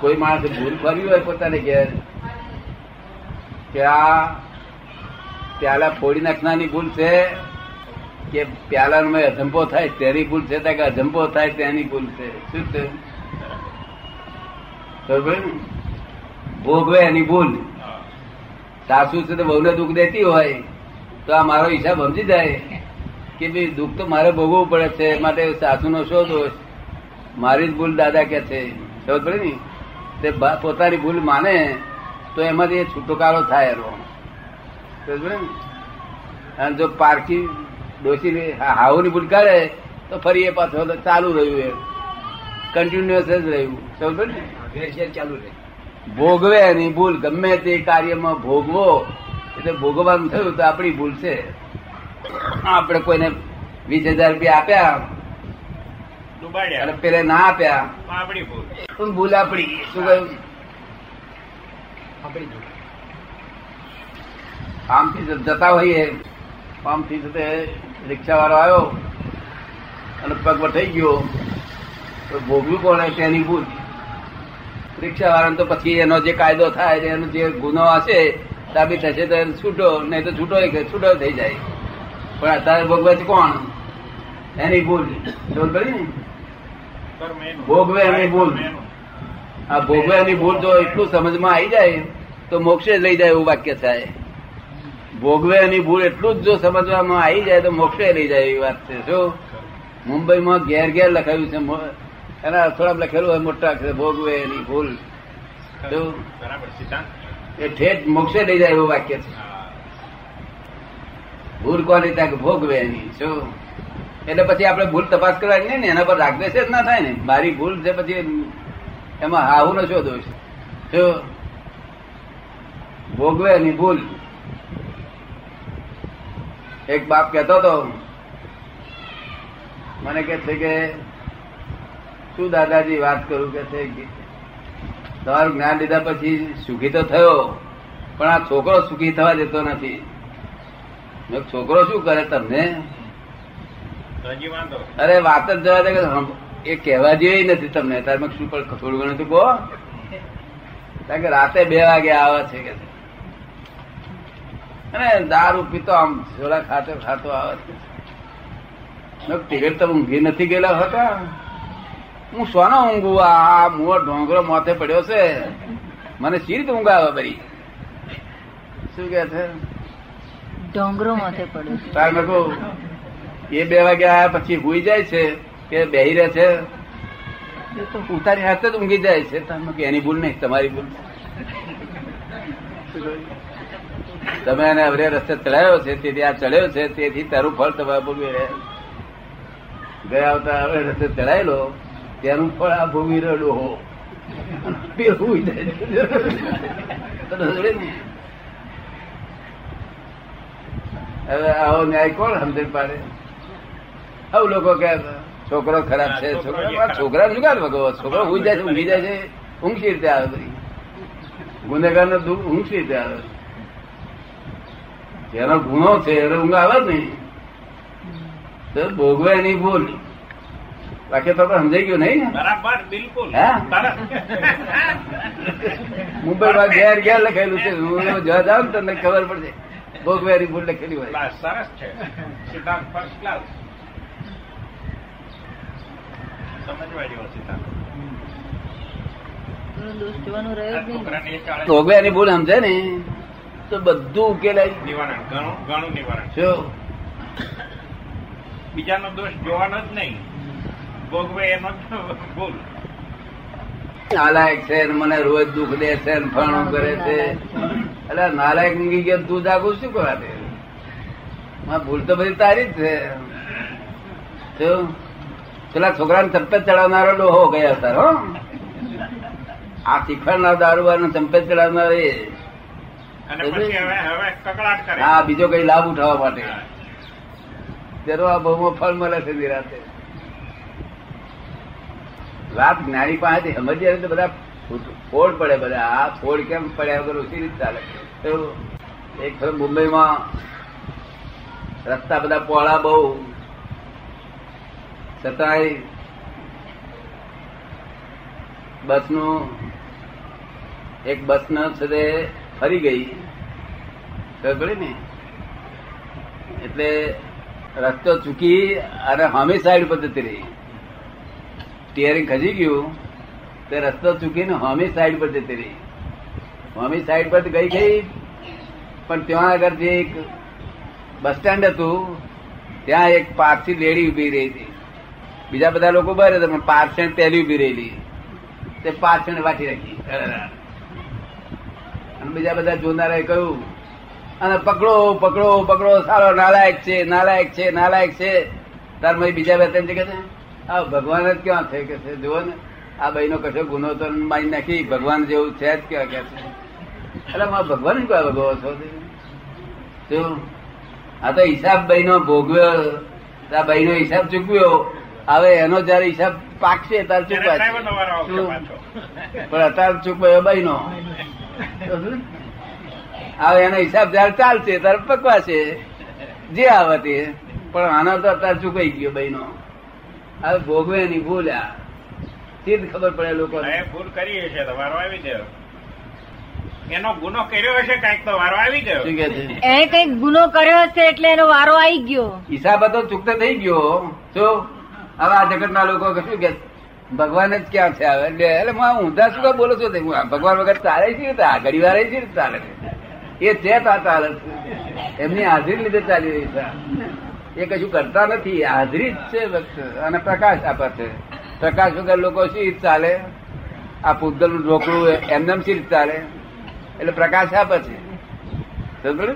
કોઈ માણસ ભૂલ કર્યું હોય પોતાને ઘેર, કે આ પ્યાલા ફોડી નાખનારની ભૂલ છે, કે પ્યાલાનો અજંપો થાય, તેની ભૂલ છે કે અજંપો થાય તેની ભૂલ છે. શું છે? ભોગવે એની ભૂલ. સાસુ છે તો બહુને દુઃખ દેતી હોય, તો આ મારો હિસાબ સમજી જાય, કે ભાઈ દુઃખ તો મારે ભોગવવું પડે છે માટે સાસુનો શો દોષ મારી જ ભૂલ દાદા કે છે. ખબર પડે ને? તે પોતાની ભૂલ માને તો એમાંથી એ છુટકારો થાય એનો? અને જો પારકી ડોસી હાવની ભૂલ કરે તો ફરી એ પાછો ચાલુ રહ્યું એ કન્ટિન્યુઅસ જ રહ્યું. સમજો ને? ચાલુ રહે. ભોગવે એની ભૂલ. ગમે તે કાર્યમાં ભોગવો એટલે ભોગવવાનું થયું તો આપણી ભૂલ છે. આપણે કોઈને વીસ હજાર રૂપિયા આપ્યા અને પેલે ના આપ્યા. આપણી ભૂલ તો ભૂલ આપણી શું કહ્યું. આમથી જતા હોઈએ. આમથી જતે રિક્ષા વાળો આવ્યો અને પગ વટાઈ ગયો. તો ભોગવ્યું કોણે તેની ભૂલ. રિક્ષા વાળાને તો પછી એનો જે કાયદો થાય એનો જે ગુનો હશે સાબિત થશે તો એને છૂટો નહીં તો છૂટો કે છૂટો થઈ જાય. પણ અત્યારે ભોગવે છે કોણ? એની ભૂલ. સમજ કરી ને. ભોગવે એની ભૂલ. આ ભોગવે એની ભૂલ જો એટલું સમજમાં આવી જાય તો મોક્ષે લઈ જાય એવું વાક્ય થાય. ભોગવે એની ભૂલ એટલું જ જો સમજવામાં આવી જાય તો મોક્ષે લઈ જાય એવી વાત છે. શું? મુંબઈમાં ઘેર ઘેર લખાયું છે. એના થોડા લખેલું હોય મોટા અક્ષરે, ભોગવે એની ભૂલ? એ ઠેઠ મોક્ષે લઈ જાય એવું વાક્ય છે. ભૂલ કોની ત્યાં ભોગવે એની શું? એટલે પછી આપણે ભૂલ તપાસ કરવાની નહીં ને, એના પર રાગદેશ જ ના થાય ને. મારી ભૂલ છે પછી એમાં હાહુ નો શું દોષ ભોગવે એની ભૂલ એક બાપ કહેતો હતો, મને કે છે કે, શું દાદાજી વાત કરું કે છે તમારું જ્ઞાન લીધા પછી સુખી તો થયો, પણ આ છોકરો સુખી થવા દેતો નથી. છોકરો શું કરે તમને? અરે વાત જ જવા દે કે એ કહેવા જેવી નથી તમને. તારે મેં શું પણ થોડું ઘણું તો કહો. કારણ કે રાતે બે વાગે આવે છે કે અને દારૂ પીતો આમ જોડા ખાતો ખાતો આવે છે. ટિકિટ તો ઊંઘી નથી ગયેલા હતા. હું સોનો ઊંઘું? આ મોર ઢોંગરો માથે પડ્યો છે. મને સી રીતે ઊંઘ આવે બરી? શું કે છે? ઢોંગરો માથે પડ્યો તાર મેં કહું એ બે વાગે આયા પછી હુઈ જાય છે કે બેહી રહે છે? એ તો ઉતારી હાથે જ ઊંઘી જાય છે. તાર મેં એની ભૂલ નહીં તમારી ભૂલ. તમે એને અવરે રસ્તે ચડાયો છે તેથી આ ચડ્યો છે તેથી તારું ફળ તમારે ભોગવી રહે ગયા આવતા હવે રસ્તે ચડાયેલો તેનું ફળ આ ભોગવી રહ્યો હો. પેલું? હવે આવો ન્યાય કોણ સમજણ પાડે? આવું લોકો કે છોકરો ખરાબ છે છોકરો કામ ભગવો? છોકરો ઊંઘી જાય છે ઊંઘી જાય છે ઊંઘ સી રીતે આવે બધી ગુનેગાર નો ઊંઘ સી રીતે આવે જેનો ગુનો છે એને ઊંઘ આવે નહીં. તો ભોગવે એની ભૂલ. બાકી તો સમજાઈ ગયું નહીં ને? બરાબર બિલકુલ. મુંબઈમાં ઘેર ઘેર લખેલું છે. હું જ્યાં જાઉં તમને ખબર પડશે. ભોગવે એની ભૂલ લખેલી હોય. સરસ છે. સિદ્ધાંત ફર્સ્ટ ક્લાસ સમજવા જેવો સિદ્ધાંત એનો દોષ જોવાનો રહ્યો જ નહીં ને. છોકરાને એ ચાલે ભોગવે એની ભૂલ સમજે ને? તો બધું ઉકેલાય. નિવારણ ઘણું ઘણું નિવારણ. શું બીજાનો દોષ જોવાનો જ નહીં. ભોગવે એનો ભૂલ. નાલાયક છે ને મને રોજ દુઃખ દે છે ને ફાણું કરે છે. એટલે નાલાયક મૂકી ગયો તું જાગું શું કરવા દે? ભૂલ તો બધી તારી જ છે. શું પેલા છોકરાને ચંપેત ચડાવનારો ડોહો ગયા હતા હો. આ શીખવાડનાર દારૂબાર ચંપેત ચડાવનાર એ. હા બીજો કઈ લાભ ઉઠાવવા માટે. તેનો આ બહુ ફળ મળે છે નિરાતે રાત. જ્ઞાની પાસેથી સમજીએ તો બધા ફોડ પડે બધા. આ ફોડ કેમ પડ્યા વગર ઓછી રીત ચાલે. એક મુંબઈમાં રસ્તા બધા પોળા બહુ છતાંય બસનું એક બસ ન છે ફરી ગઈ. ખબર ને? એટલે રસ્તો ચૂકી અને હોમી સાઈડ પર જતી રહી. સ્ટિયરિંગ ખસી ગયું, તે રસ્તો ચૂકીને હોમી સાઈડ પર જતી રહી. હોમી સાઈડ પર ગઈ ગઈ પણ ત્યાં આગળ જે એક બસ સ્ટેન્ડ હતું. ત્યાં એક પારસી લેડી ઊભી રહી હતી. બીજા બધા લોકો બરે પણ પારસેણ પહેલી ઊભી રહેલી. તે પારસેણ વાટી રાખી. અને બીજા બધા જોનારા કહ્યું, અને પકડો પકડો પકડો. સારો નાલાયક છે નાલાયક છે નાલાયક છે. તાર મહી બીજા બે તેમ કે આ ભગવાન જ ક્યાં થઈ કે છે? જુઓ ને. આ ભાઈનો કશો ગુનો તો મારી નાખી. ભગવાન જેવું છે જ ક્યાં કે છે? એટલે ભગવાન કયા ભગવો છો? શું? આ તો હિસાબ ભાઈનો ભોગવ્યો. આ ભાઈનો હિસાબ ચૂકવ્યો. હવે એનો જયારે હિસાબ પાકશે ત્યારે ચૂકવા ત્યારે ડ્રાઈવરનો વારો આવશે શું? પાછો. પણ અત્યારે ચૂકવ્યો ભાઈનો હવે એનો હિસાબ જયારે ચાલશે ત્યારે પકવાશે. જે આવે તે. પણ આનો તો અત્યારે ચૂકાઈ ગયો ભાઈનો હવે ભોગવે નહીં ભૂલ્યા. સીધ ખબર પડે લોકો એ ભૂલ કરી હશે તો વારો આવી ગયો. એનો ગુનો કર્યો હશે કાંઈક તો વારો આવી ગયો. એ કે કંઈક ગુનો કર્યો હશે એટલે એનો વારો આવી ગયો. હિસાબ હતો ચૂકતો થઈ ગયો. શું હવે આ જગત ના લોકો શું કે ભગવાન જ ક્યાં છે હવે? એટલે હું ઊંધા શું બોલો છો ભગવાન વગર ચાલે છે આ ઘડી વાર છે ચાલે એ છે તા ચાલે એમની હાજરી લીધે ચાલી રહી છે. એ કશું કરતા નથી. હાજરી જ છે ફક્ત અને પ્રકાશ આપે છે. પ્રકાશ વગર લોકો શી રીત ચાલે? આ પૂતગલનું ઢોકળું એમને શી રીત ચાલે? એટલે પ્રકાશ આપે છે. સમજ ને?